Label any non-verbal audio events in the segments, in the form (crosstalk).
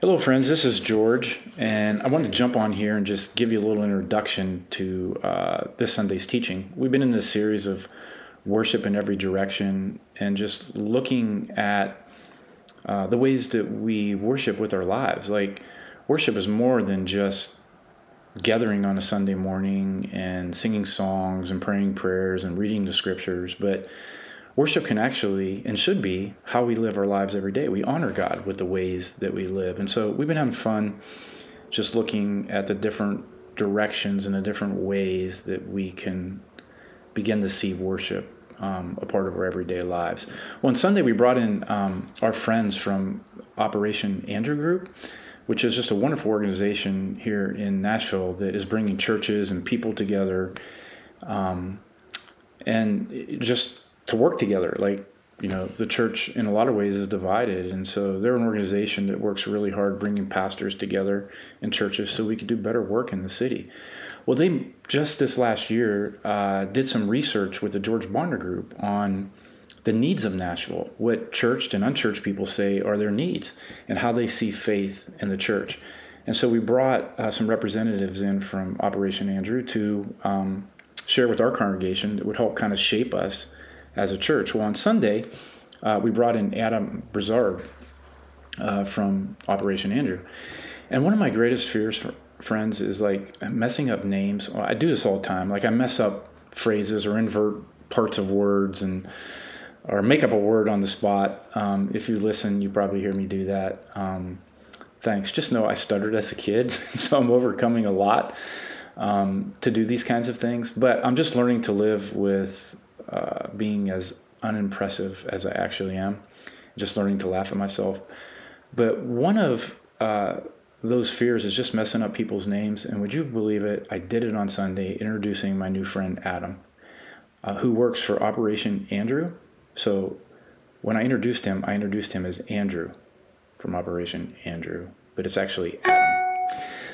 Hello, friends. This is George, and I wanted to jump on here and just give you a little introduction to uh, this Sunday's teaching. We've been in this series of worship in every direction and just looking at uh, the ways that we worship with our lives. Like, worship is more than just gathering on a Sunday morning and singing songs and praying prayers and reading the scriptures, but worship can actually and should be how we live our lives every day. We honor God with the ways that we live. And so we've been having fun just looking at the different directions and the different ways that we can begin to see worship um, a part of our everyday lives. Well, on Sunday, we brought in um, our friends from Operation Andrew Group, which is just a wonderful organization here in Nashville that is bringing churches and people together. Um, and just to work together. Like, you know, the church in a lot of ways is divided. And so they're an organization that works really hard bringing pastors together in churches so we could do better work in the city. Well, they just this last year uh, did some research with the George Barna Group on the needs of Nashville, what churched and unchurched people say are their needs, and how they see faith in the church. And so we brought uh, some representatives in from Operation Andrew to um, share with our congregation that would help kind of shape us as a church. Well, on Sunday, uh, we brought in Adam Buzard uh, from Operation Andrew. And one of my greatest fears, for, friends, is like messing up names. I do this all the time. Like I mess up phrases or invert parts of words and or make up a word on the spot. Um, if you listen, you probably hear me do that. Um, thanks. Just know I stuttered as a kid, (laughs) so I'm overcoming a lot um, to do these kinds of things. But I'm just learning to live with uh, being as unimpressive as I actually am, just learning to laugh at myself. But one of uh, those fears is just messing up people's names. And would you believe it? I did it on Sunday, introducing my new friend Adam, uh, who works for Operation Andrew. So when I introduced him, I introduced him as Andrew from Operation Andrew, but it's actually Adam.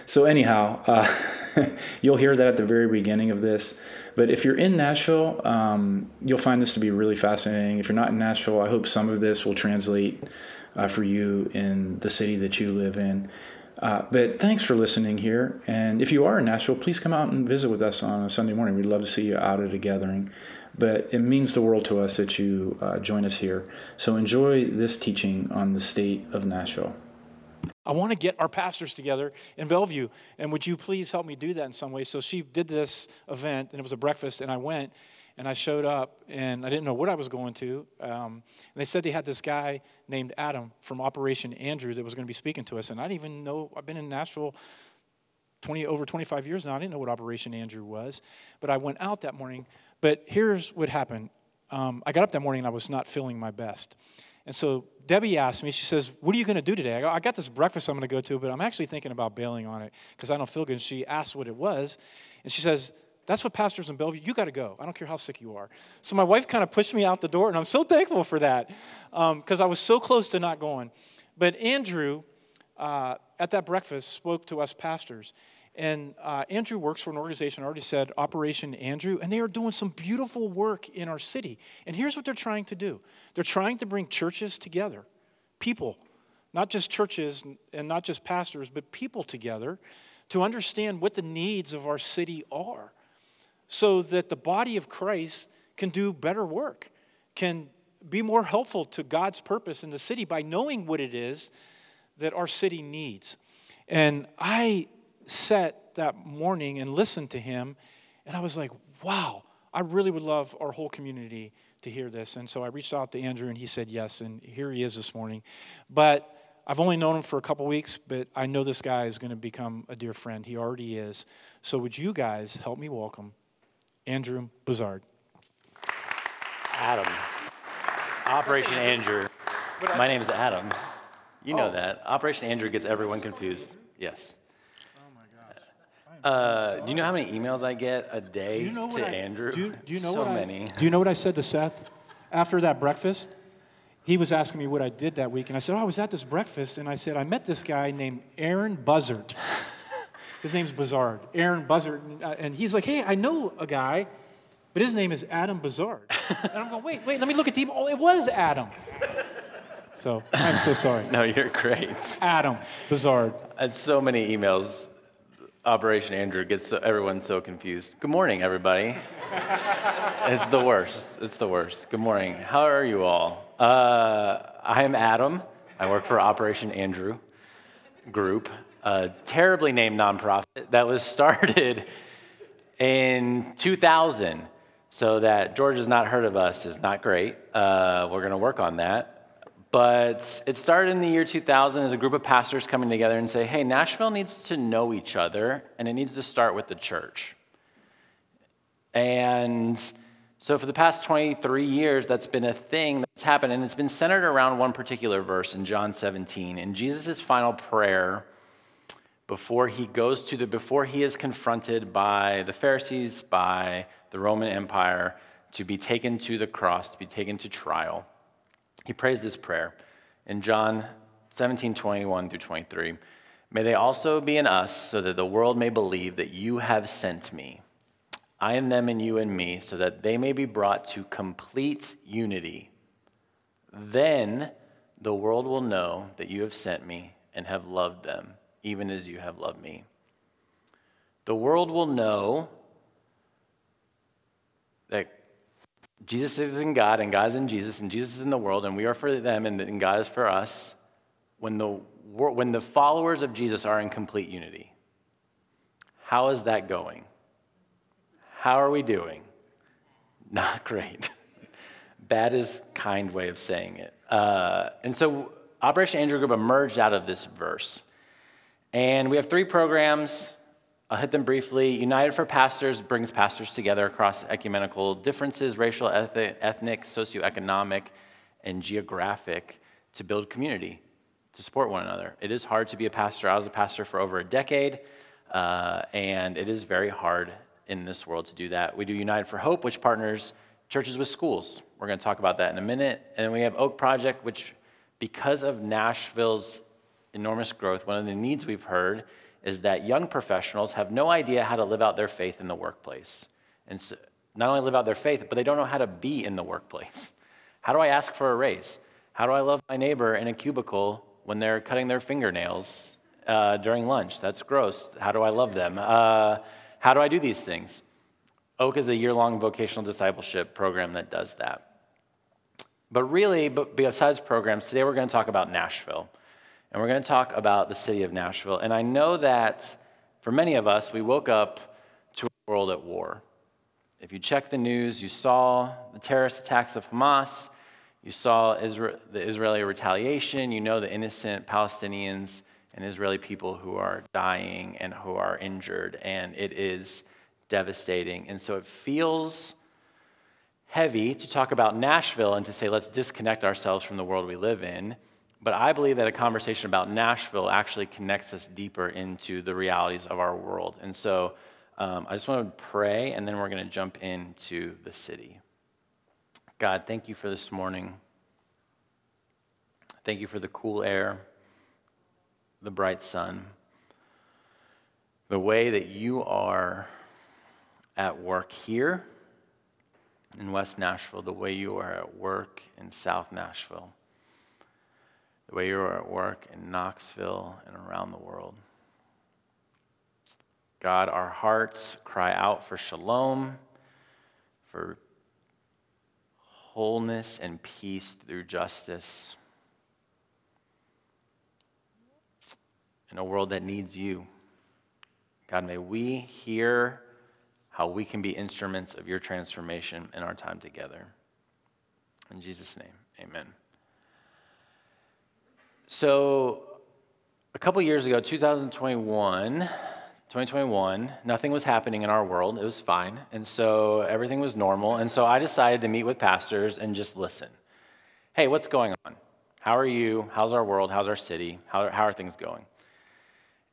So, anyhow, uh, (laughs) (laughs) you'll hear that at the very beginning of this. But if you're in Nashville, um, you'll find this to be really fascinating. If you're not in Nashville, I hope some of this will translate uh, for you in the city that you live in. Uh, but thanks for listening here. And if you are in Nashville, please come out and visit with us on a Sunday morning. We'd love to see you out at a gathering. But it means the world to us that you uh, join us here. So enjoy this teaching on the state of Nashville. I want to get our pastors together in Bellevue. And would you please help me do that in some way? So she did this event, and it was a breakfast, and I went and I showed up, and I didn't know what I was going to. Um, and they said they had this guy named Adam from Operation Andrew that was going to be speaking to us. And I didn't even know, I've been in Nashville 20, over 25 years now. I didn't know what Operation Andrew was. But I went out that morning. But here's what happened um, I got up that morning and I was not feeling my best. And so Debbie asked me, she says, What are you going to do today? I, go, I got this breakfast I'm going to go to, but I'm actually thinking about bailing on it because I don't feel good. And she asked what it was. And she says, That's what pastors in Bellevue, you got to go. I don't care how sick you are. So my wife kind of pushed me out the door, and I'm so thankful for that because um, I was so close to not going. But Andrew, uh, at that breakfast, spoke to us pastors. And uh, Andrew works for an organization, I already said, Operation Andrew, and they are doing some beautiful work in our city. And here's what they're trying to do they're trying to bring churches together, people, not just churches and not just pastors, but people together to understand what the needs of our city are so that the body of Christ can do better work, can be more helpful to God's purpose in the city by knowing what it is that our city needs. And I sat that morning and listened to him, and I was like, wow, I really would love our whole community to hear this. And so I reached out to Andrew, and he said yes, and here he is this morning. But I've only known him for a couple weeks, but I know this guy is going to become a dear friend. He already is. So would you guys help me welcome Andrew Buzard? Adam. Operation Andrew. My name is Adam. You know oh. that. Operation Andrew gets everyone confused. Yes. Uh, do you know how many emails I get a day you know to I, Andrew? Do, do, you know so what many. Do you know what I said to Seth after that breakfast? He was asking me what I did that week, and I said, "Oh, I was at this breakfast, and I said I met this guy named Aaron Buzzard. (laughs) his name's Buzzard, Aaron Buzzard, uh, and he's like, "Hey, I know a guy." But his name is Adam Buzard. and I'm going, wait, wait, let me look at the email. Oh, it was Adam. So I'm so sorry. (laughs) No, you're great. Adam Buzard. And so many emails. Operation Andrew gets so, everyone so confused. Good morning, everybody. (laughs) it's the worst. It's the worst. Good morning. How are you all? Uh, I am Adam. I work for Operation Andrew Group, a terribly named nonprofit that was started in 2000. So that George has not heard of us is not great. Uh, we're going to work on that. But it started in the year 2000 as a group of pastors coming together and say, hey, Nashville needs to know each other, and it needs to start with the church. And so for the past 23 years, that's been a thing that's happened, and it's been centered around one particular verse in John 17. In Jesus' final prayer, before he goes to the, before he is confronted by the Pharisees, by the Roman Empire, to be taken to the cross, to be taken to trial he prays this prayer in John 17, 21 through 23. May they also be in us, so that the world may believe that you have sent me. I and them and you and me, so that they may be brought to complete unity. Then the world will know that you have sent me and have loved them, even as you have loved me. The world will know that Jesus is in God, and God is in Jesus, and Jesus is in the world, and we are for them, and God is for us. When the, when the followers of Jesus are in complete unity, how is that going? How are we doing? (laughs) Not great. (laughs) Bad is kind way of saying it. Uh, and so Operation Andrew Group emerged out of this verse. And we have three programs I'll hit them briefly. United for Pastors brings pastors together across ecumenical differences, racial, ethnic, socioeconomic, and geographic to build community, to support one another. It is hard to be a pastor. I was a pastor for over a decade, uh, and it is very hard in this world to do that. We do United for Hope, which partners churches with schools. We're going to talk about that in a minute. And we have Oak Project, which, because of Nashville's enormous growth, one of the needs we've heard is that young professionals have no idea how to live out their faith in the workplace. And so, not only live out their faith, but they don't know how to be in the workplace. (laughs) How do I ask for a raise? How do I love my neighbor in a cubicle when they're cutting their fingernails uh, during lunch? That's gross. How do I love them? Uh, how do I do these things? Oak is a year long vocational discipleship program that does that. But really, besides programs, today we're going to talk about Nashville. And we're going to talk about the city of Nashville. And I know that for many of us, we woke up to a world at war. If you check the news, you saw the terrorist attacks of Hamas, you saw Israel, the Israeli retaliation, you know the innocent Palestinians and Israeli people who are dying and who are injured, and it is devastating. And so it feels heavy to talk about Nashville and to say, let's disconnect ourselves from the world we live in. But I believe that a conversation about Nashville actually connects us deeper into the realities of our world. And so um, I just want to pray, and then we're going to jump into the city. God, thank you for this morning. Thank you for the cool air, the bright sun, the way that you are at work here in West Nashville, the way you are at work in South Nashville the way you are at work in Knoxville and around the world. God, our hearts cry out for shalom, for wholeness and peace through justice in a world that needs you. God, may we hear how we can be instruments of your transformation in our time together. In Jesus' name, amen. So, a couple years ago, 2021, 2021, nothing was happening in our world. It was fine. And so everything was normal. And so I decided to meet with pastors and just listen. Hey, what's going on? How are you? How's our world? How's our city? How, how are things going?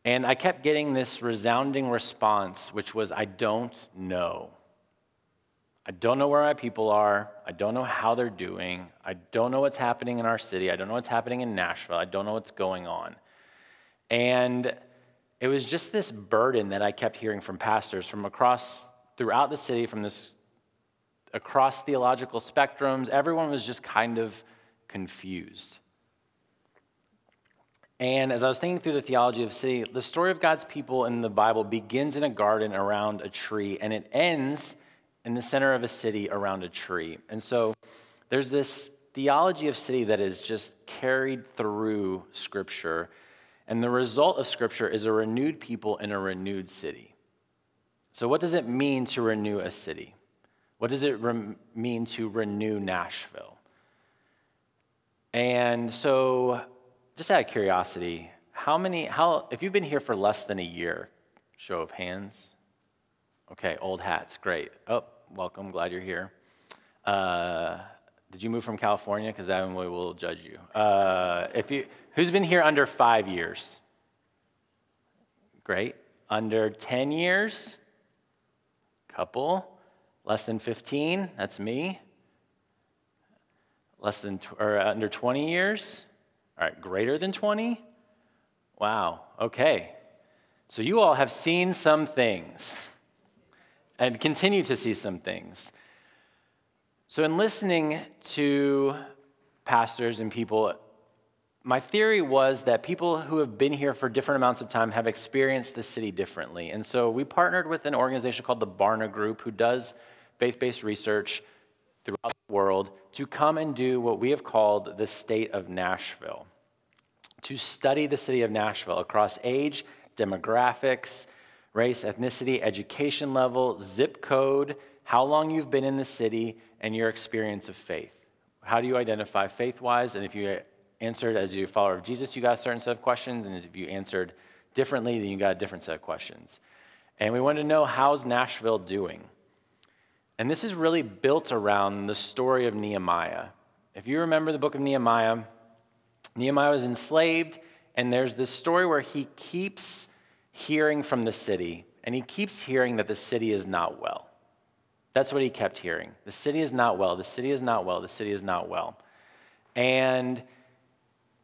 And I kept getting this resounding response, which was, I don't know. I don't know where my people are. I don't know how they're doing. I don't know what's happening in our city. I don't know what's happening in Nashville. I don't know what's going on. And it was just this burden that I kept hearing from pastors from across throughout the city, from this across theological spectrums. Everyone was just kind of confused. And as I was thinking through the theology of city, the story of God's people in the Bible begins in a garden around a tree, and it ends in the center of a city around a tree. And so there's this theology of city that is just carried through Scripture. And the result of Scripture is a renewed people in a renewed city. So, what does it mean to renew a city? What does it re- mean to renew Nashville? And so, just out of curiosity, how many, how, if you've been here for less than a year, show of hands. Okay, old hats, great. Oh, welcome, glad you're here. Uh, did you move from California? Because way will judge you. Uh, if you. Who's been here under five years? Great. Under 10 years? Couple. Less than 15? That's me. Less than, or under 20 years? All right, greater than 20? Wow, okay. So you all have seen some things and continue to see some things. So, in listening to pastors and people, my theory was that people who have been here for different amounts of time have experienced the city differently. And so we partnered with an organization called the Barna Group, who does faith based research throughout the world, to come and do what we have called the state of Nashville, to study the city of Nashville across age, demographics, race, ethnicity, education level, zip code, how long you've been in the city, and your experience of faith. How do you identify faith wise? And if you answered as a follower of Jesus, you got a certain set of questions. And if you answered differently, then you got a different set of questions. And we wanted to know how's Nashville doing? And this is really built around the story of Nehemiah. If you remember the book of Nehemiah, Nehemiah was enslaved, and there's this story where he keeps hearing from the city, and he keeps hearing that the city is not well. That's what he kept hearing. The city is not well. The city is not well. The city is not well. And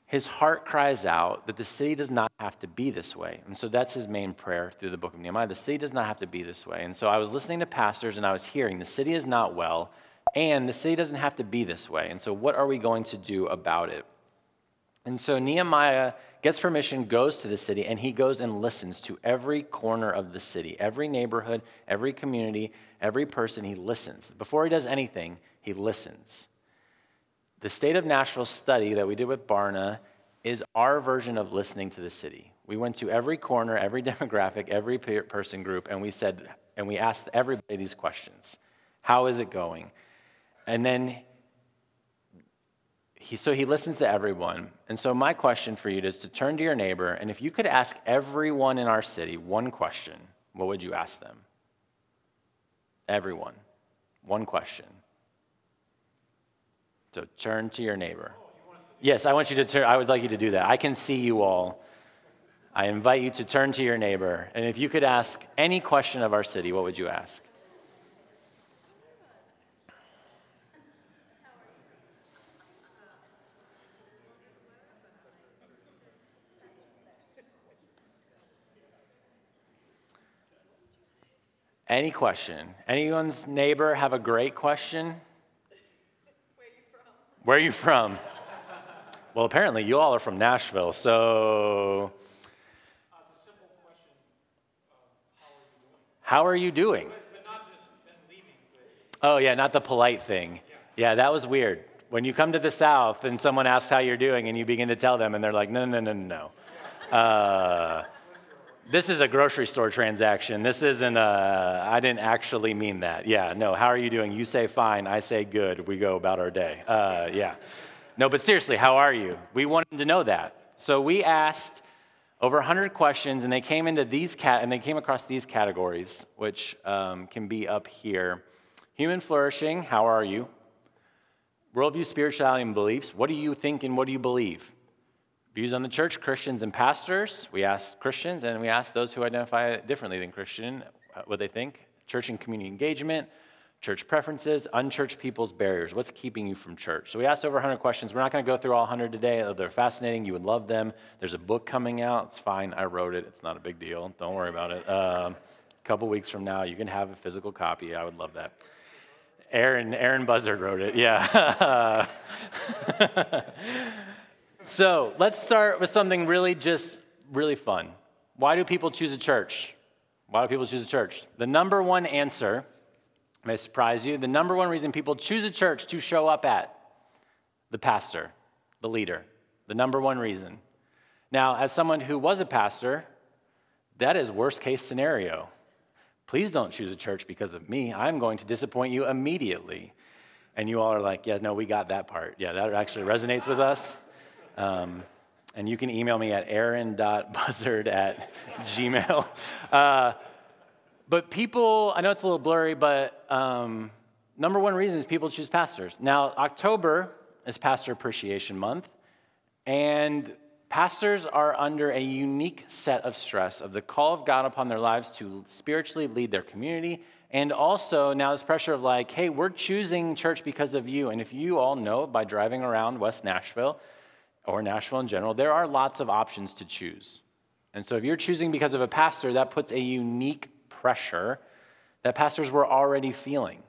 his heart cries out that the city does not have to be this way. And so that's his main prayer through the book of Nehemiah. The city does not have to be this way. And so I was listening to pastors and I was hearing the city is not well and the city doesn't have to be this way. And so what are we going to do about it? And so Nehemiah gets permission, goes to the city, and he goes and listens to every corner of the city, every neighborhood, every community, every person. He listens. Before he does anything, he listens. The State of Nashville study that we did with Barna is our version of listening to the city. We went to every corner, every (laughs) demographic, every person group, and we said, and we asked everybody these questions How is it going? And then he, so he listens to everyone. And so my question for you is to turn to your neighbor, and if you could ask everyone in our city one question, what would you ask them? Everyone. One question. So turn to your neighbor. Yes, I want you to turn. I would like you to do that. I can see you all. I invite you to turn to your neighbor. And if you could ask any question of our city, what would you ask? Any question? Anyone's neighbor have a great question? Where are you from? Where are you from? well, apparently you all are from Nashville, so. Uh, how are you doing? But, but leaving, oh, yeah, not the polite thing. Yeah. yeah, that was weird. When you come to the South and someone asks how you're doing and you begin to tell them and they're like, no, no, no, no, no. Uh, this is a grocery store transaction. This isn't a, I didn't actually mean that. Yeah, no, how are you doing? You say fine, I say good. We go about our day. Uh, yeah. No, but seriously, how are you? We wanted to know that. So we asked over 100 questions, and they came into these cat, and they came across these categories, which um, can be up here. Human flourishing, how are you? Worldview, spirituality, and beliefs. What do you think and what do you believe? Views on the church, Christians and pastors. We asked Christians and we asked those who identify differently than Christian uh, what they think. Church and community engagement, church preferences, unchurched people's barriers. What's keeping you from church? So we asked over 100 questions. We're not going to go through all 100 today. They're fascinating. You would love them. There's a book coming out. It's fine. I wrote it. It's not a big deal. Don't worry about it. Um, a couple weeks from now, you can have a physical copy. I would love that. Aaron, Aaron Buzzard wrote it. Yeah. (laughs) So let's start with something really just really fun. Why do people choose a church? Why do people choose a church? The number one answer may surprise you. The number one reason people choose a church to show up at the pastor, the leader. The number one reason. Now, as someone who was a pastor, that is worst case scenario. Please don't choose a church because of me. I'm going to disappoint you immediately. And you all are like, yeah, no, we got that part. Yeah, that actually resonates with us. Um, and you can email me at aaron.buzzard (laughs) at gmail. Uh, but people, I know it's a little blurry, but um, number one reason is people choose pastors. Now, October is Pastor Appreciation Month, and pastors are under a unique set of stress of the call of God upon their lives to spiritually lead their community. And also now this pressure of like, hey, we're choosing church because of you. And if you all know by driving around West Nashville or Nashville in general, there are lots of options to choose. And so if you're choosing because of a pastor, that puts a unique pressure that pastors were already feeling.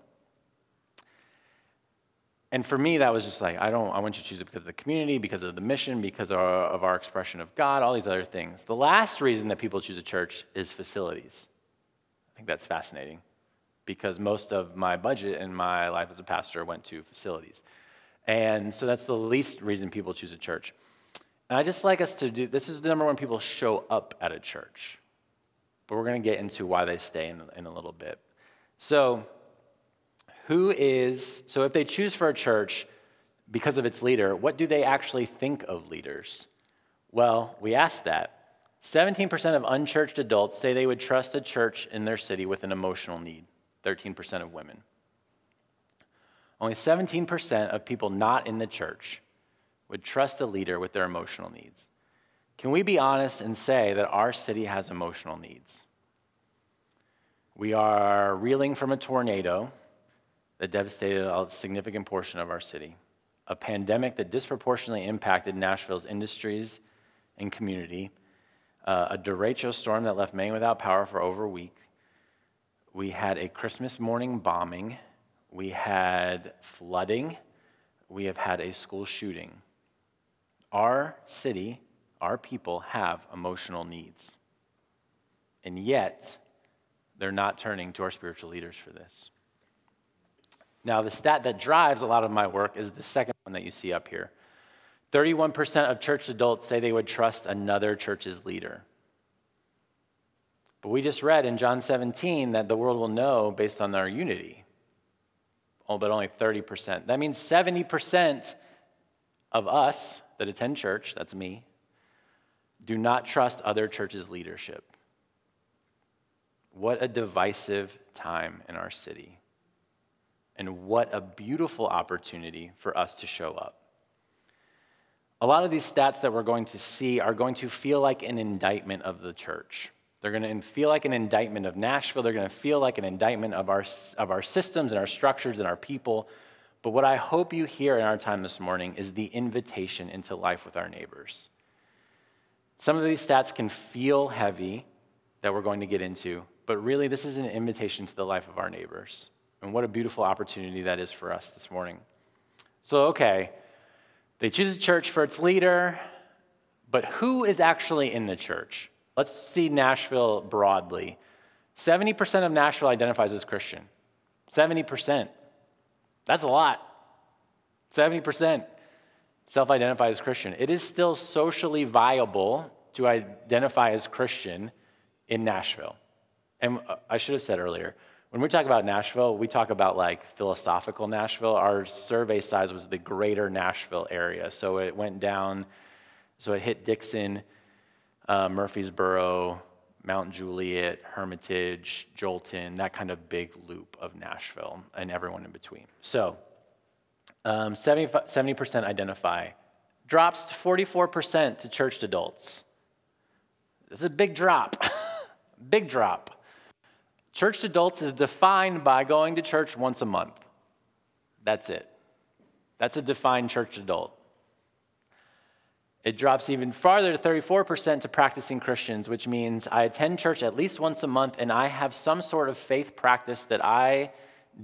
And for me, that was just like, I don't, I want you to choose it because of the community, because of the mission, because of our, of our expression of God, all these other things. The last reason that people choose a church is facilities. I think that's fascinating because most of my budget in my life as a pastor went to facilities. And so that's the least reason people choose a church. And I just like us to do this is the number one people show up at a church. But we're going to get into why they stay in, in a little bit. So, who is, so if they choose for a church because of its leader, what do they actually think of leaders? Well, we asked that. 17% of unchurched adults say they would trust a church in their city with an emotional need, 13% of women. Only 17% of people not in the church would trust a leader with their emotional needs. Can we be honest and say that our city has emotional needs? We are reeling from a tornado that devastated a significant portion of our city, a pandemic that disproportionately impacted Nashville's industries and community, uh, a derecho storm that left many without power for over a week. We had a Christmas morning bombing. We had flooding. We have had a school shooting. Our city, our people have emotional needs. And yet, they're not turning to our spiritual leaders for this. Now, the stat that drives a lot of my work is the second one that you see up here 31% of church adults say they would trust another church's leader. But we just read in John 17 that the world will know based on our unity. Oh, but only 30%. That means 70% of us that attend church, that's me, do not trust other churches' leadership. What a divisive time in our city. And what a beautiful opportunity for us to show up. A lot of these stats that we're going to see are going to feel like an indictment of the church. They're going to feel like an indictment of Nashville. They're going to feel like an indictment of our, of our systems and our structures and our people. But what I hope you hear in our time this morning is the invitation into life with our neighbors. Some of these stats can feel heavy that we're going to get into, but really, this is an invitation to the life of our neighbors. And what a beautiful opportunity that is for us this morning. So, okay, they choose a church for its leader, but who is actually in the church? Let's see Nashville broadly. 70% of Nashville identifies as Christian. 70%. That's a lot. 70% self identify as Christian. It is still socially viable to identify as Christian in Nashville. And uh, I should have said earlier, when we talk about Nashville, we talk about like philosophical Nashville. Our survey size was the greater Nashville area. So it went down, so it hit Dickson, uh, Murfreesboro, Mount Juliet, Hermitage, Joelton, that kind of big loop of Nashville, and everyone in between. So um, 70, 70% identify. Drops to 44% to church adults. It's a big drop. (laughs) big drop. Church adults is defined by going to church once a month. That's it. That's a defined church adult. It drops even farther to 34% to practicing Christians, which means I attend church at least once a month and I have some sort of faith practice that I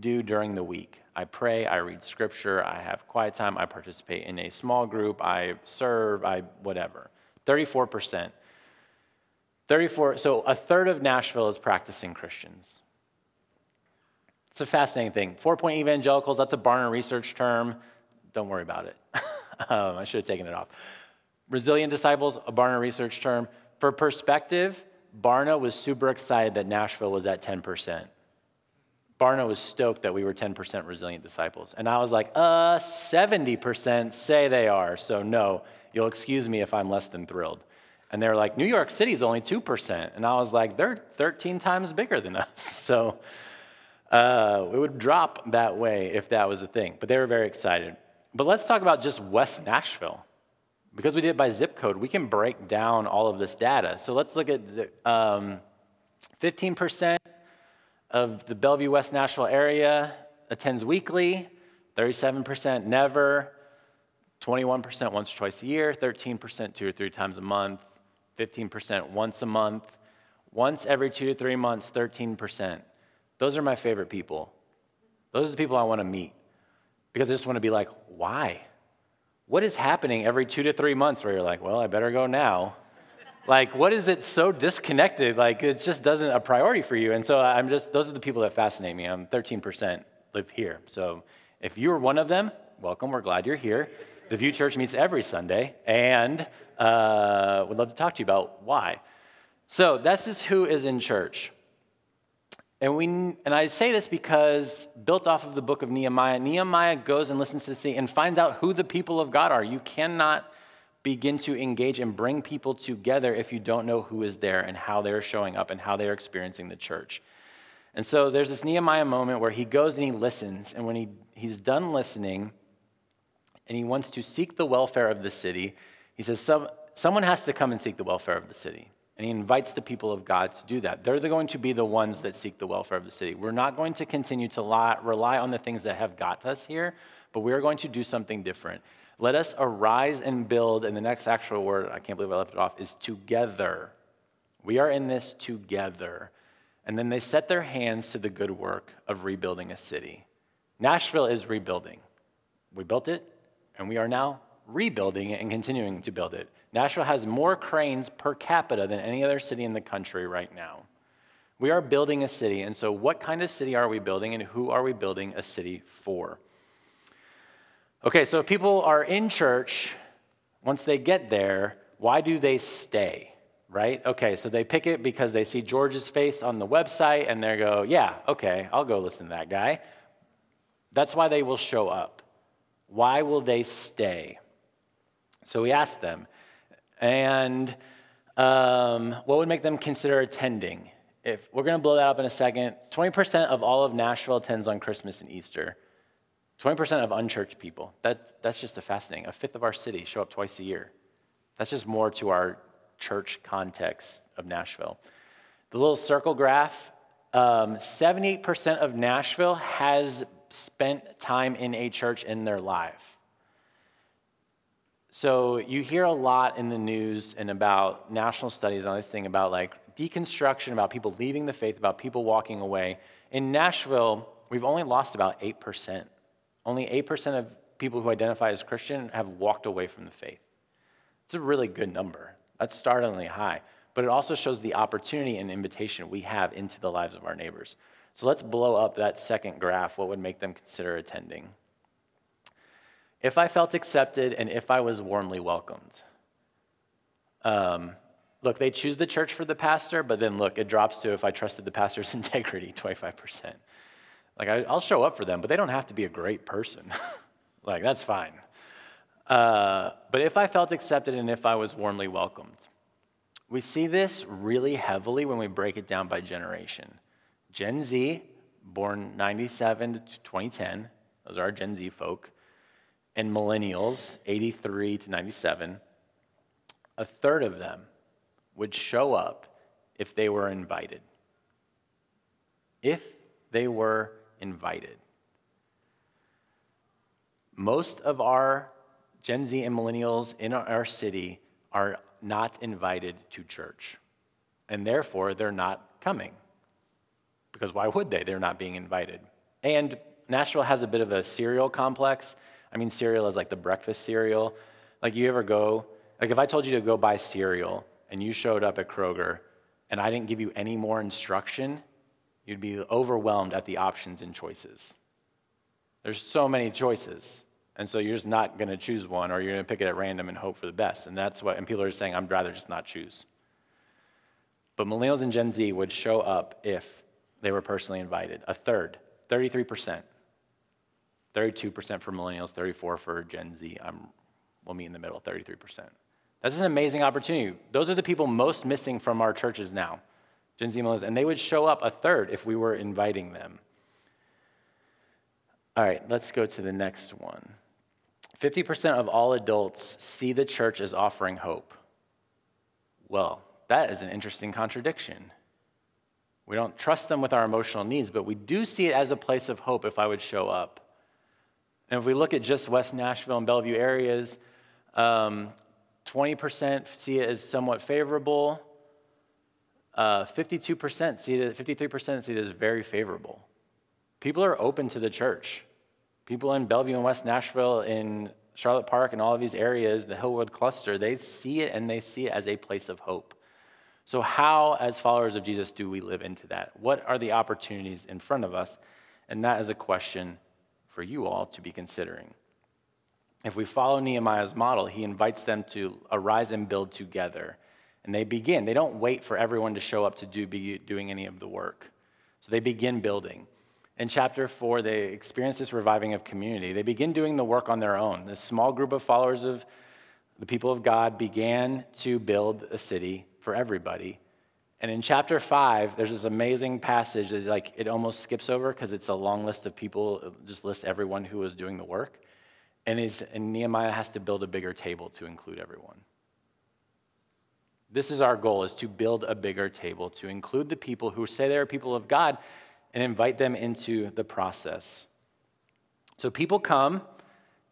do during the week. I pray, I read scripture, I have quiet time, I participate in a small group, I serve, I whatever. 34%. 34, so a third of Nashville is practicing Christians. It's a fascinating thing. Four point evangelicals, that's a Barna research term. Don't worry about it. (laughs) um, I should have taken it off. Resilient disciples, a Barna research term. For perspective, Barna was super excited that Nashville was at 10%. Barna was stoked that we were 10% resilient disciples. And I was like, uh, 70% say they are. So, no, you'll excuse me if I'm less than thrilled. And they were like, New York City is only 2%. And I was like, they're 13 times bigger than (laughs) us. So, uh, it would drop that way if that was a thing. But they were very excited. But let's talk about just West Nashville. Because we did it by zip code, we can break down all of this data. So let's look at the, um, 15% of the Bellevue West Nashville area attends weekly, 37% never, 21% once or twice a year, 13% two or three times a month, 15% once a month, once every two to three months, 13%. Those are my favorite people. Those are the people I want to meet because I just want to be like, why? What is happening every two to three months where you're like, well, I better go now? like, what is it so disconnected? Like, it just doesn't a priority for you. And so I'm just, those are the people that fascinate me. I'm 13% live here. So if you're one of them, welcome. We're glad you're here. The View Church meets every Sunday, and uh, would love to talk to you about why. So this is who is in church. And, we, and I say this because, built off of the book of Nehemiah, Nehemiah goes and listens to the city and finds out who the people of God are. You cannot begin to engage and bring people together if you don't know who is there and how they're showing up and how they're experiencing the church. And so there's this Nehemiah moment where he goes and he listens. And when he, he's done listening and he wants to seek the welfare of the city, he says, Some, Someone has to come and seek the welfare of the city. And he invites the people of God to do that. They're going to be the ones that seek the welfare of the city. We're not going to continue to rely on the things that have got us here, but we are going to do something different. Let us arise and build, and the next actual word, I can't believe I left it off, is together. We are in this together. And then they set their hands to the good work of rebuilding a city. Nashville is rebuilding. We built it, and we are now rebuilding it and continuing to build it. Nashville has more cranes per capita than any other city in the country right now. We are building a city, and so what kind of city are we building, and who are we building a city for? Okay, so if people are in church, once they get there, why do they stay? Right? Okay, so they pick it because they see George's face on the website and they go, yeah, okay, I'll go listen to that guy. That's why they will show up. Why will they stay? So we asked them, and um, what would make them consider attending? If we're going to blow that up in a second, 20% of all of Nashville attends on Christmas and Easter. 20% of unchurched people. That, that's just a fascinating. A fifth of our city show up twice a year. That's just more to our church context of Nashville. The little circle graph um, 78% of Nashville has spent time in a church in their life. So you hear a lot in the news and about national studies all this thing about like deconstruction, about people leaving the faith, about people walking away. In Nashville, we've only lost about 8%. Only 8% of people who identify as Christian have walked away from the faith. It's a really good number. That's startlingly high. But it also shows the opportunity and invitation we have into the lives of our neighbors. So let's blow up that second graph. What would make them consider attending? If I felt accepted and if I was warmly welcomed. Um, look, they choose the church for the pastor, but then look, it drops to if I trusted the pastor's (laughs) integrity, 25%. Like, I, will show up for them, but they don't have to be a great person. (laughs) like, that's fine. Uh, but if I felt accepted and if I was warmly welcomed, we see this really heavily when we break it down by generation. Gen Z, born 97 to 2010, those are our Gen Z folk and millennials, 83 to 97, a third of them would show up if they were invited. If they were invited. Most of our Gen Z and millennials in our city are not invited to church, and therefore they're not coming. Because why would they? They're not being invited. And Nashville has a bit of a serial complex. I mean, cereal is like the breakfast cereal. Like, you ever go, like, if I told you to go buy cereal and you showed up at Kroger and I didn't give you any more instruction, you'd be overwhelmed at the options and choices. There's so many choices. And so you're just not going to choose one or you're going to pick it at random and hope for the best. And that's what, and people are saying, I'd rather just not choose. But millennials and Gen Z would show up if they were personally invited. A third, 33%. 32% for millennials, 34 for Gen Z. I'm, we'll meet in the middle, 33%. That's an amazing opportunity. Those are the people most missing from our churches now, Gen Z millennials, and they would show up a third if we were inviting them. All right, let's go to the next one. 50% of all adults see the church as offering hope. Well, that is an interesting contradiction. We don't trust them with our emotional needs, but we do see it as a place of hope if I would show up. And if we look at just West Nashville and Bellevue areas, um, 20% see it as somewhat favorable. Uh, 52% see it, 53% see it as very favorable. People are open to the church. People in Bellevue and West Nashville, in Charlotte Park, and all of these areas, the Hillwood cluster, they see it and they see it as a place of hope. So, how, as followers of Jesus, do we live into that? What are the opportunities in front of us? And that is a question for you all to be considering. If we follow Nehemiah's model, he invites them to arise and build together. And they begin. They don't wait for everyone to show up to do, be doing any of the work. So they begin building. In chapter four, they experience this reviving of community. They begin doing the work on their own. This small group of followers of the people of God began to build a city for everybody. And in chapter five, there's this amazing passage that like it almost skips over because it's a long list of people, it just lists everyone who was doing the work. And, and Nehemiah has to build a bigger table to include everyone. This is our goal, is to build a bigger table, to include the people who say they're people of God and invite them into the process. So people come,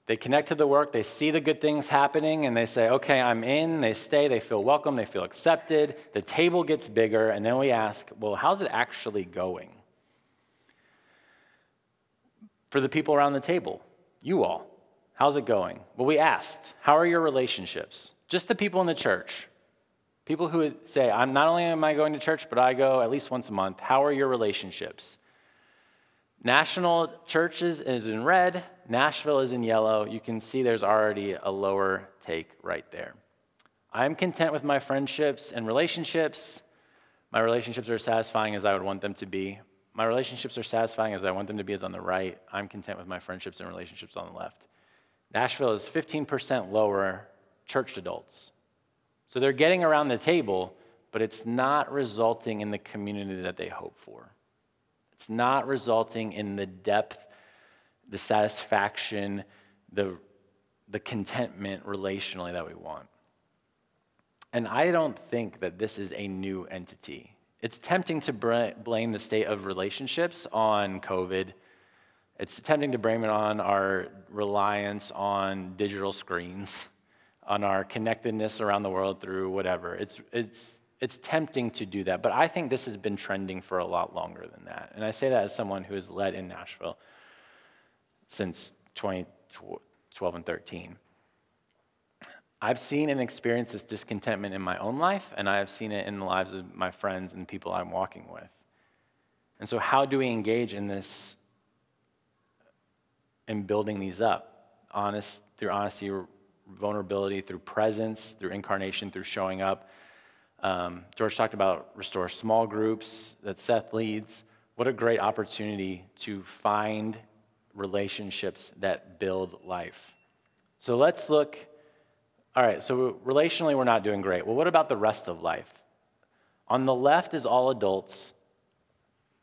they connect to the work, they see the good things happening, and they say, okay, I'm in. They stay, they feel welcome, they feel accepted. The table gets bigger, and then we ask, well, how's it actually going? For the people around the table, you all, how's it going? Well, we asked, how are your relationships? Just the people in the church. People who say, I'm not only am I going to church, but I go at least once a month. How are your relationships? National churches is in red, Nashville is in yellow. You can see there's already a lower take right there. I'm content with my friendships and relationships. My relationships are satisfying as I would want them to be. My relationships are satisfying as I want them to be as on the right. I'm content with my friendships and relationships on the left. Nashville is 15% lower church adults. So they're getting around the table, but it's not resulting in the community that they hope for. It's not resulting in the depth, the satisfaction, the, the contentment relationally that we want. And I don't think that this is a new entity. It's tempting to blame the state of relationships on COVID. It's tempting to blame it on our reliance on digital screens, on our connectedness around the world through whatever. It's, it's it's tempting to do that, but I think this has been trending for a lot longer than that. And I say that as someone who has led in Nashville since 2012 and 13. I've seen and experienced this discontentment in my own life, and I have seen it in the lives of my friends and people I'm walking with. And so, how do we engage in this, in building these up? Honest, through honesty, vulnerability, through presence, through incarnation, through showing up. Um, George talked about restore small groups that Seth leads. What a great opportunity to find relationships that build life. So let's look. All right, so relationally, we're not doing great. Well, what about the rest of life? On the left is all adults.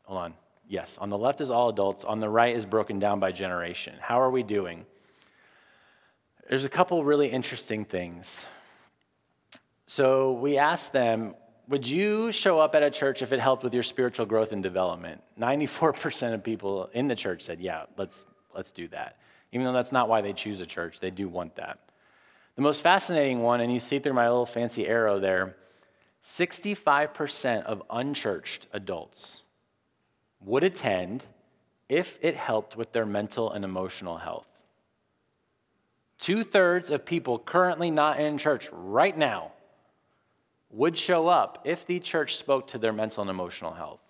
Hold on. Yes, on the left is all adults. On the right is broken down by generation. How are we doing? There's a couple really interesting things. So we asked them, would you show up at a church if it helped with your spiritual growth and development? 94% of people in the church said, yeah, let's, let's do that. Even though that's not why they choose a church, they do want that. The most fascinating one, and you see through my little fancy arrow there 65% of unchurched adults would attend if it helped with their mental and emotional health. Two thirds of people currently not in church right now would show up if the church spoke to their mental and emotional health.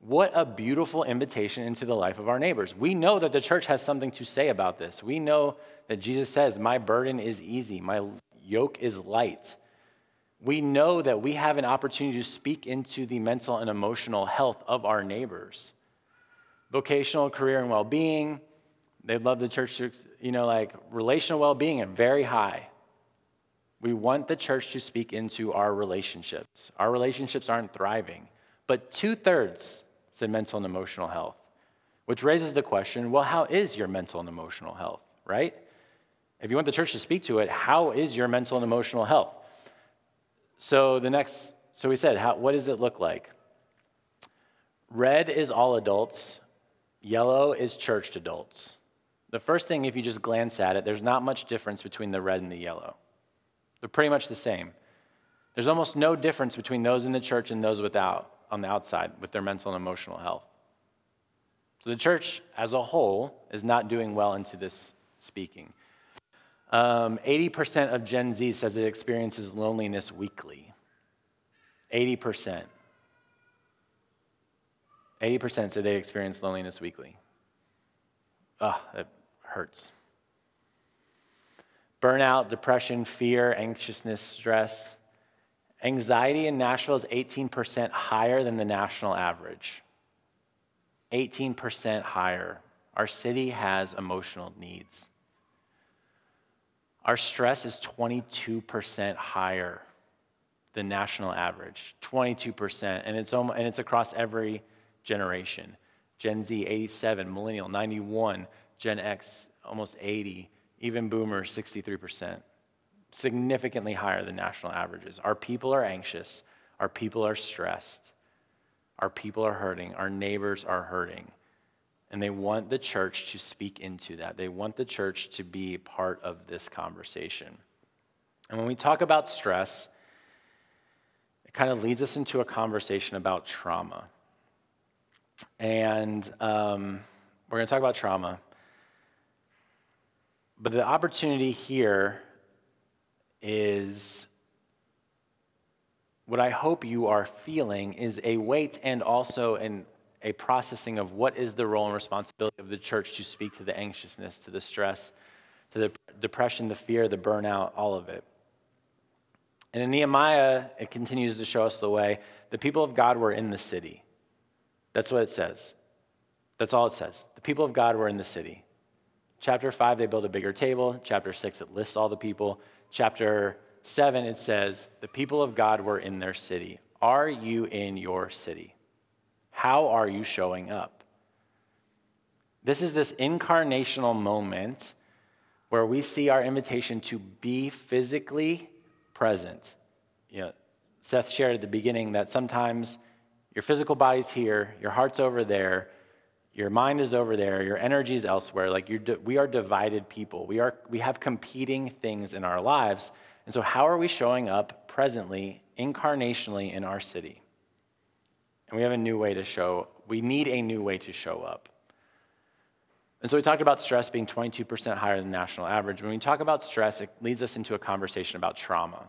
What a beautiful invitation into the life of our neighbors. We know that the church has something to say about this. We know that Jesus says, My burden is easy, my yoke is light. We know that we have an opportunity to speak into the mental and emotional health of our neighbors. Vocational, career, and well being, they'd love the church to, you know, like relational well being, and very high. We want the church to speak into our relationships. Our relationships aren't thriving, but two thirds said mental and emotional health, which raises the question well, how is your mental and emotional health, right? If you want the church to speak to it, how is your mental and emotional health? So the next, so we said, how, what does it look like? Red is all adults, yellow is churched adults. The first thing, if you just glance at it, there's not much difference between the red and the yellow. They're pretty much the same. There's almost no difference between those in the church and those without on the outside with their mental and emotional health. So the church as a whole is not doing well into this speaking. Um, 80% of Gen Z says it experiences loneliness weekly. 80%. 80% say they experience loneliness weekly. Ugh, that hurts. Burnout, depression, fear, anxiousness, stress. Anxiety in Nashville is 18% higher than the national average. 18% higher. Our city has emotional needs. Our stress is 22% higher than national average. 22%. And it's, and it's across every generation. Gen Z, 87, Millennial, 91, Gen X, almost 80, even Boomers, 63%. Significantly higher than national averages. Our people are anxious. Our people are stressed. Our people are hurting. Our neighbors are hurting. And they want the church to speak into that. They want the church to be part of this conversation. And when we talk about stress, it kind of leads us into a conversation about trauma. And um, we're going to talk about trauma. But the opportunity here is what I hope you are feeling is a weight and also an a processing of what is the role and responsibility of the church to speak to the anxiousness, to the stress, to the depression, the fear, the burnout, all of it. And in Nehemiah, it continues to show us the way. The people of God were in the city. That's what it says. That's all it says. The people of God were in the city. Chapter 5, they build a bigger table. Chapter 6, it lists all the people. Chapter 7, it says, The people of God were in their city. Are you in your city? How are you showing up? This is this incarnational moment where we see our invitation to be physically present. You know, Seth shared at the beginning that sometimes your physical body's here, your heart's over there, your mind is over there, your energy is elsewhere. Like you're, we are divided people. We, are, we have competing things in our lives. And so, how are we showing up presently, incarnationally in our city? And we have a new way to show, we need a new way to show up. And so we talked about stress being 22% higher than national average. When we talk about stress, it leads us into a conversation about trauma.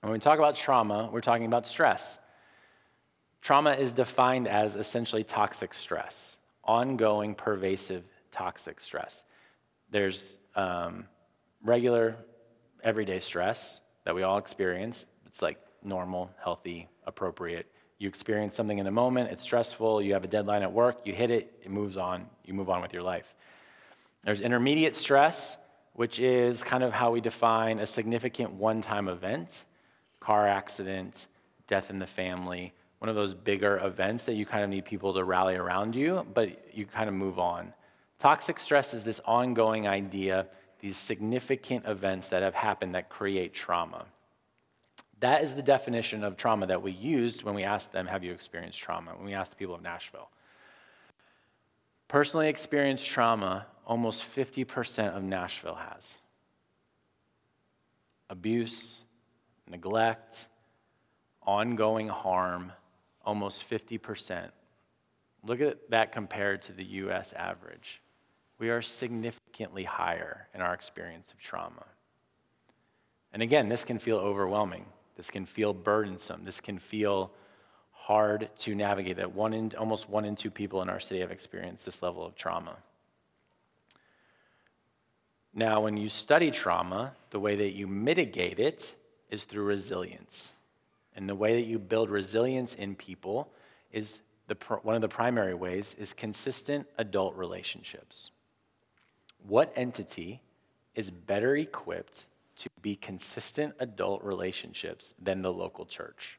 When we talk about trauma, we're talking about stress. Trauma is defined as essentially toxic stress, ongoing, pervasive toxic stress. There's um, regular, everyday stress that we all experience. It's like normal, healthy, appropriate. You experience something in a moment, it's stressful, you have a deadline at work, you hit it, it moves on, you move on with your life. There's intermediate stress, which is kind of how we define a significant one time event car accident, death in the family, one of those bigger events that you kind of need people to rally around you, but you kind of move on. Toxic stress is this ongoing idea, these significant events that have happened that create trauma. That is the definition of trauma that we used when we asked them, Have you experienced trauma? When we asked the people of Nashville. Personally experienced trauma, almost 50% of Nashville has. Abuse, neglect, ongoing harm, almost 50% Look at that compared to the US average. We are significantly higher in our experience of trauma. And again, this can feel overwhelming. This can feel burdensome. This can feel hard to navigate that one in, almost one in two people in our city have experienced this level of trauma. Now, when you study trauma, the way that you mitigate it is through resilience. And the way that you build resilience in people is the, one of the primary ways is consistent adult relationships. What entity is better equipped to be consistent adult relationships than the local church?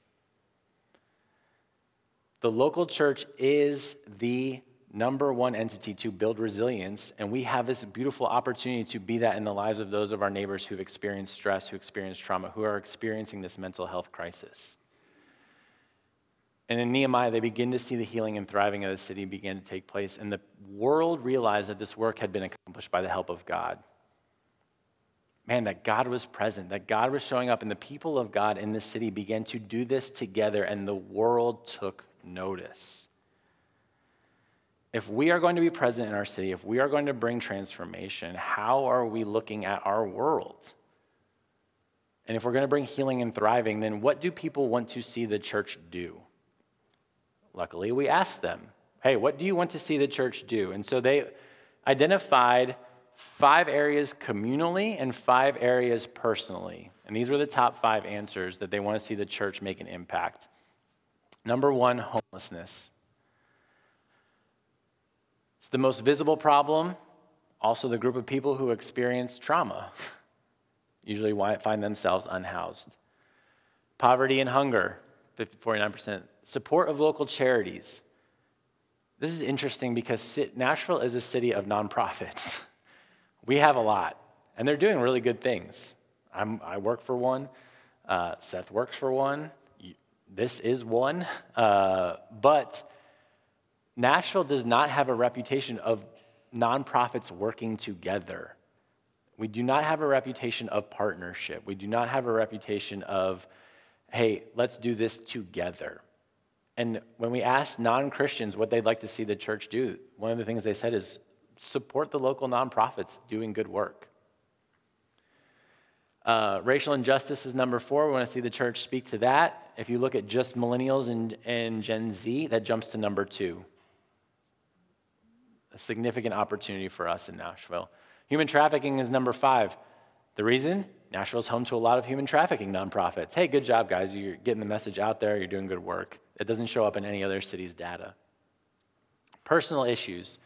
The local church is the number one entity to build resilience, and we have this beautiful opportunity to be that in the lives of those of our neighbors who've experienced stress, who experienced trauma, who are experiencing this mental health crisis. And in Nehemiah, they begin to see the healing and thriving of the city begin to take place, and the world realized that this work had been accomplished by the help of God. Man, that God was present, that God was showing up, and the people of God in this city began to do this together, and the world took notice. If we are going to be present in our city, if we are going to bring transformation, how are we looking at our world? And if we're going to bring healing and thriving, then what do people want to see the church do? Luckily, we asked them, hey, what do you want to see the church do? And so they identified five areas communally and five areas personally. And these were the top five answers that they want to see the church make an impact. Number one, homelessness. It's the most visible problem, also the group of people who experience trauma, usually find themselves unhoused. Poverty and hunger, 50, 49%. Support of local charities. This is interesting because Nashville is a city of nonprofits. (laughs) We have a lot, and they're doing really good things. I'm, i work for one, uh, Seth works for one, this is one, uh, but Nashville does not have a reputation of nonprofits working together. We do not have a reputation of partnership. We do not have a reputation of, hey, let's do this together. And when we asked non Christians what they'd like to see the church do, one of the things they said is support the local nonprofits doing good work. Uh, racial injustice is number four. We want to see the church speak to that. If you look at just millennials and, and Gen Z, that jumps to number two. Significant opportunity for us in Nashville. Human trafficking is number five. The reason? Nashville's home to a lot of human trafficking nonprofits. Hey, good job, guys. You're getting the message out there, you're doing good work. It doesn't show up in any other city's data. Personal issues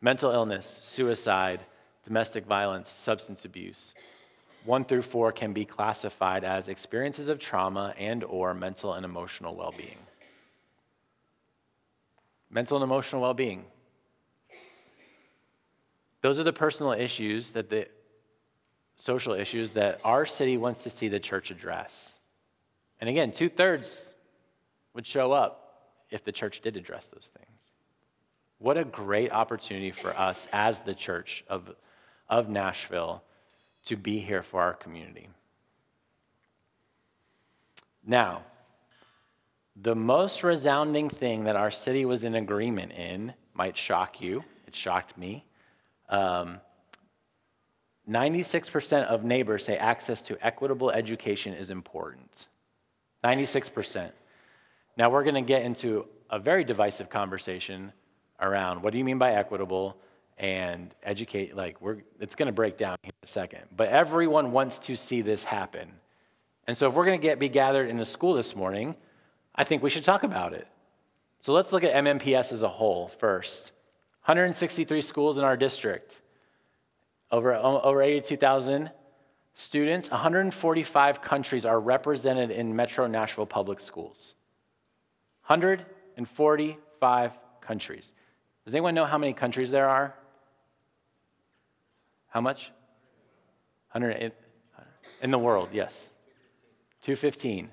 mental illness, suicide, domestic violence, substance abuse. 1 through 4 can be classified as experiences of trauma and or mental and emotional well-being. Mental and emotional well-being. Those are the personal issues that the social issues that our city wants to see the church address. And again, two thirds would show up if the church did address those things. What a great opportunity for us as the church of, of Nashville to be here for our community. Now, the most resounding thing that our city was in agreement in might shock you. It shocked me. Um, 96% of neighbors say access to equitable education is important. 96%. Now, we're going to get into a very divisive conversation around what do you mean by equitable and educate like we're it's going to break down in a second but everyone wants to see this happen and so if we're going to get be gathered in a school this morning i think we should talk about it so let's look at MNPS as a whole first 163 schools in our district over, um, over 82000 students 145 countries are represented in metro nashville public schools 145 countries does anyone know how many countries there are how much? 100 in the world, yes. 215.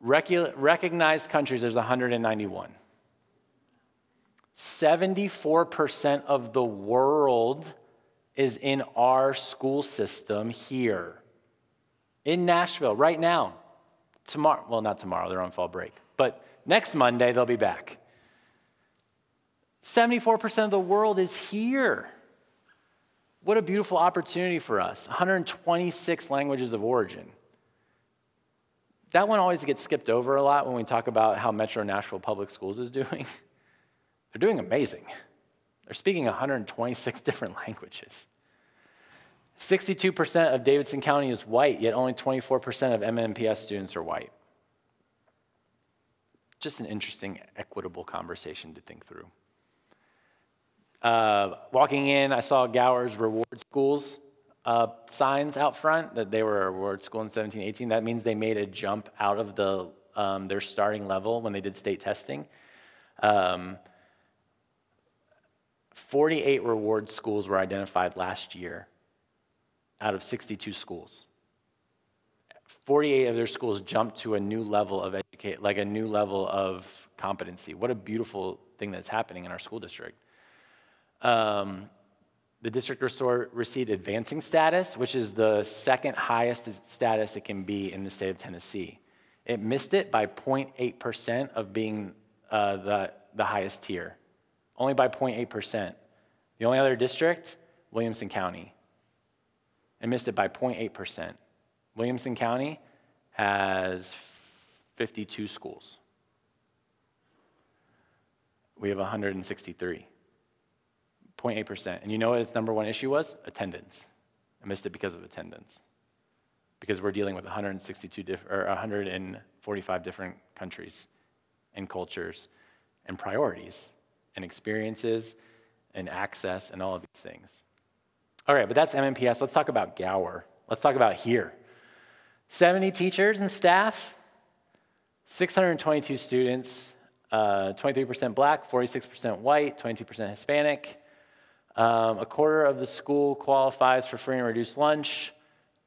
recognized countries, there's 191. 74% of the world is in our school system here in Nashville right now. tomorrow, well, not tomorrow, they're on fall break, but next Monday they'll be back. 74% of the world is here. What a beautiful opportunity for us. 126 languages of origin. That one always gets skipped over a lot when we talk about how Metro Nashville Public Schools is doing. (laughs) They're doing amazing. They're speaking 126 (laughs) different languages. 62% of Davidson County is white, yet only 24% of MNPS students are white. Just an interesting, equitable conversation to think through. Uh, walking in, I saw Gower's Reward Schools uh, signs out front that they were a reward school in 17, 18. That means they made a jump out of the, um, their starting level when they did state testing. Um, 48 reward schools were identified last year out of 62 schools. 48 of their schools jumped to a new level of educate, like a new level of competency. What a beautiful thing that's happening in our school district. Um, the district received advancing status, which is the second highest status it can be in the state of Tennessee. It missed it by 0.8% of being uh, the, the highest tier, only by 0.8%. The only other district, Williamson County. It missed it by 0.8%. Williamson County has 52 schools. We have 163. 0.8%. And you know what its number one issue was? Attendance. I missed it because of attendance. Because we're dealing with 162 diff- or 145 different countries and cultures and priorities and experiences and access and all of these things. All right, but that's MNPS. Let's talk about Gower. Let's talk about here. 70 teachers and staff, 622 students, uh, 23% black, 46% white, 22% Hispanic. Um, a quarter of the school qualifies for free and reduced lunch.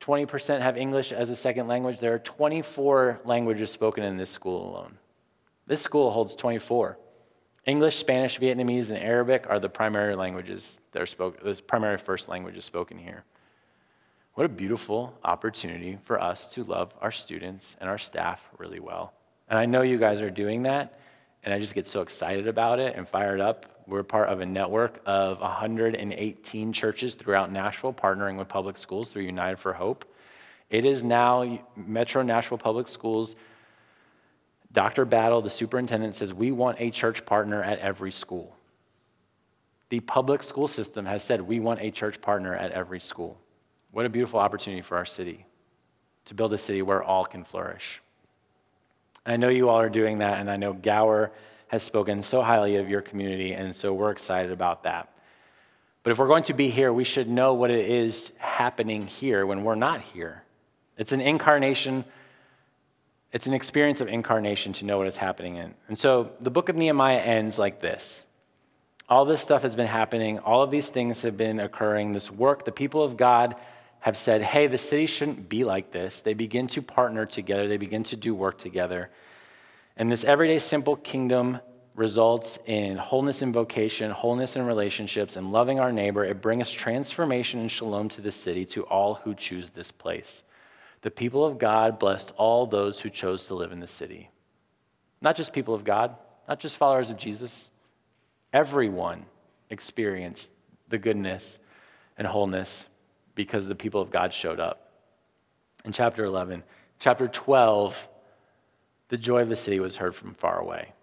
20% have English as a second language. There are 24 languages spoken in this school alone. This school holds 24. English, Spanish, Vietnamese, and Arabic are the primary languages that are spoken, the primary first languages spoken here. What a beautiful opportunity for us to love our students and our staff really well. And I know you guys are doing that, and I just get so excited about it and fired up. We're part of a network of 118 churches throughout Nashville partnering with public schools through United for Hope. It is now Metro Nashville Public Schools Dr. Battle, the superintendent, says we want a church partner at every school. The public school system has said we want a church partner at every school. What a beautiful opportunity for our city to build a city where all can flourish. I know you all are doing that, and I know Gower has spoken so highly of your community, and so we're excited about that. But if we're going to be here, we should know what it is happening here when we're not here. It's an incarnation it's an experience of incarnation to know what is happening in. And so the book of Nehemiah ends like this. All this stuff has been happening, all of these things have been occurring. This work, the people of God have said, hey, the city shouldn't be like this. They begin to partner together, they begin to do work together. And this everyday simple kingdom results in wholeness in vocation, wholeness in relationships, and loving our neighbor. It brings transformation and shalom to the city, to all who choose this place the people of God blessed all those who chose to live in the city. Not just people of God, not just followers of Jesus. Everyone experienced the goodness and wholeness because the people of God showed up. In chapter 11, chapter 12, the joy of the city was heard from far away.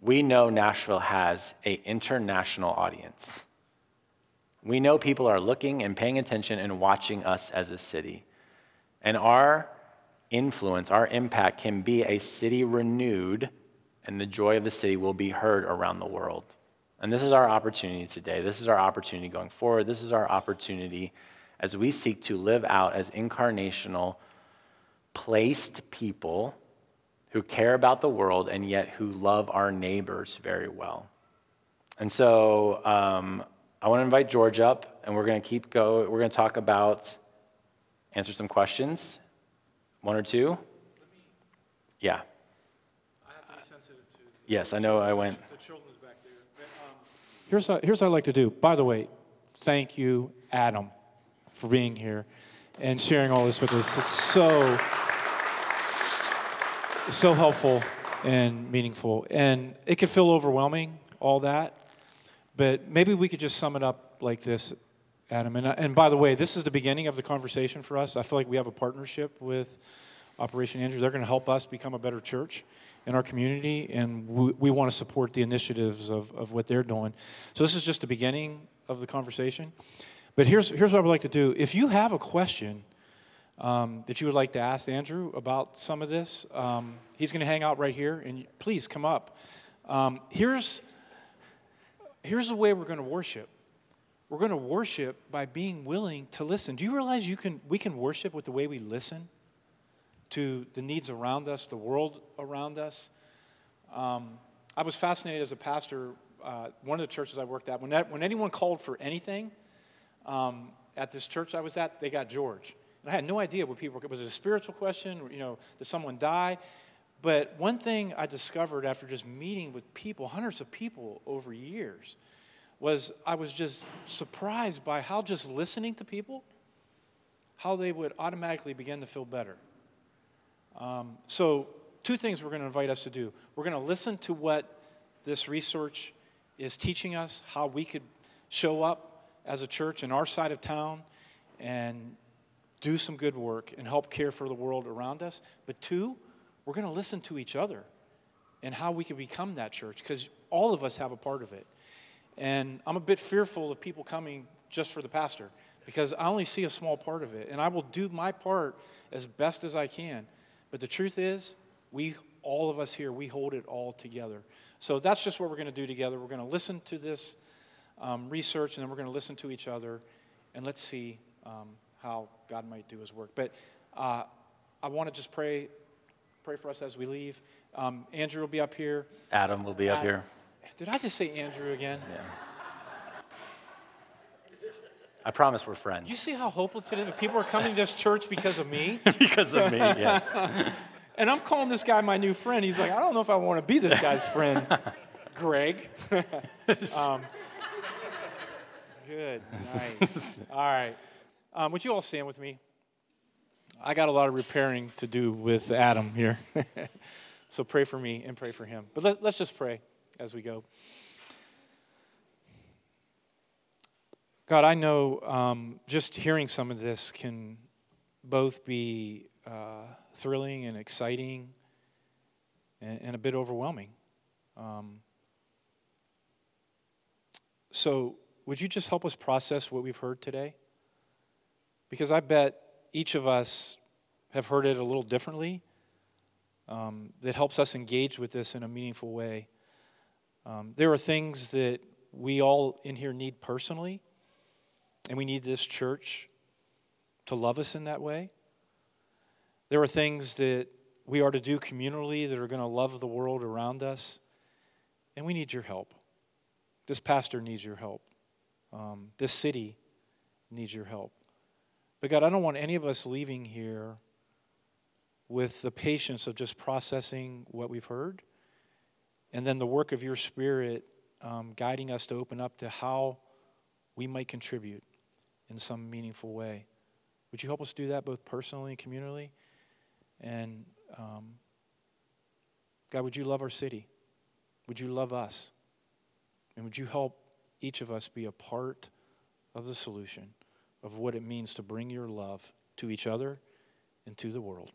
We know Nashville has an international audience. We know people are looking and paying attention and watching us as a city. And our influence, our impact can be a city renewed, and the joy of the city will be heard around the world. And this is our opportunity today. This is our opportunity going forward. This is our opportunity as we seek to live out as incarnational, placed people who care about the world and yet who love our neighbors very well. And so um, I want to invite George up, and we're going to keep go. We're going to talk about answer some questions? One or two? Yeah. Yes, I know I went. Here's what, here's what I'd like to do. By the way, thank you, Adam, for being here and sharing all this with us. It's so. so helpful and meaningful. And it can feel overwhelming, all that. But maybe we could just sum it up like this, Adam. And, and by the way, this is the beginning of the conversation for us. I feel like we have a partnership with Operation Andrew. They're going to help us become a better church in our community, and we, we want to support the initiatives of, of what they're doing. So this is just the beginning of the conversation. But here's, here's what I would like to do. If you have a question um, that you would like to ask Andrew about some of this, um, he's going to hang out right here, and please come up. Um, here's, here's the way we're going to worship. We're going to worship by being willing to listen. Do you realize you can, we can worship with the way we listen to the needs around us, the world around us? Um, I was fascinated as a pastor. Uh, one of the churches I worked at, when, that, when anyone called for anything um, at this church I was at, they got George. And I had no idea what people was it a spiritual question? You know, did someone die? But one thing I discovered after just meeting with people, hundreds of people over years, was I was just surprised by how just listening to people, how they would automatically begin to feel better. Um, so, two things we're going to invite us to do. We're going to listen to what this research is teaching us, how we could show up as a church in our side of town and do some good work and help care for the world around us. But two, we're going to listen to each other and how we can become that church because all of us have a part of it. And I'm a bit fearful of people coming just for the pastor because I only see a small part of it. And I will do my part as best as I can. But the truth is, we, all of us here, we hold it all together. So that's just what we're going to do together. We're going to listen to this um, research and then we're going to listen to each other and let's see um, how God might do his work. But uh, I want to just pray, pray for us as we leave. Um, Andrew will be up here. Adam will be up here. Did I just say Andrew again? Yeah. I promise we're friends. You see how hopeless it is that people are coming to this church because of me? (laughs) because of me, yes. (laughs) And I'm calling this guy my new friend. He's like, I don't know if I want to be this guy's friend, (laughs) Greg. um, good, nice. All right. Um, would you all stand with me? I got a lot of repairing to do with Adam here. so pray for me and pray for him. But let, let's just pray as we go. God, I know um, just hearing some of this can both be uh, thrilling and exciting and, and, a bit overwhelming. Um, so, would you just help us process what we've heard today? Because I bet each of us have heard it a little differently um, that helps us engage with this in a meaningful way. Um, there are things that we all in here need personally, and we need this church to love us in that way. There are things that we are to do communally that are going to love the world around us, and we need your help. This pastor needs your help. Um, this city needs your help. But God, I don't want any of us leaving here with the patience of just processing what we've heard and then the work of your Spirit um, guiding us to open up to how we might contribute in some meaningful way. Would you help us do that both personally and communally? And um, God, would you love our city? Would you love us? And would you help each of us be a part of the solution of what it means to bring your love to each other and to the world?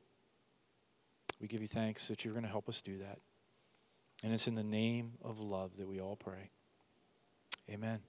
We give you thanks that you're going to help us do that. And it's in the name of love that we all pray. Amen.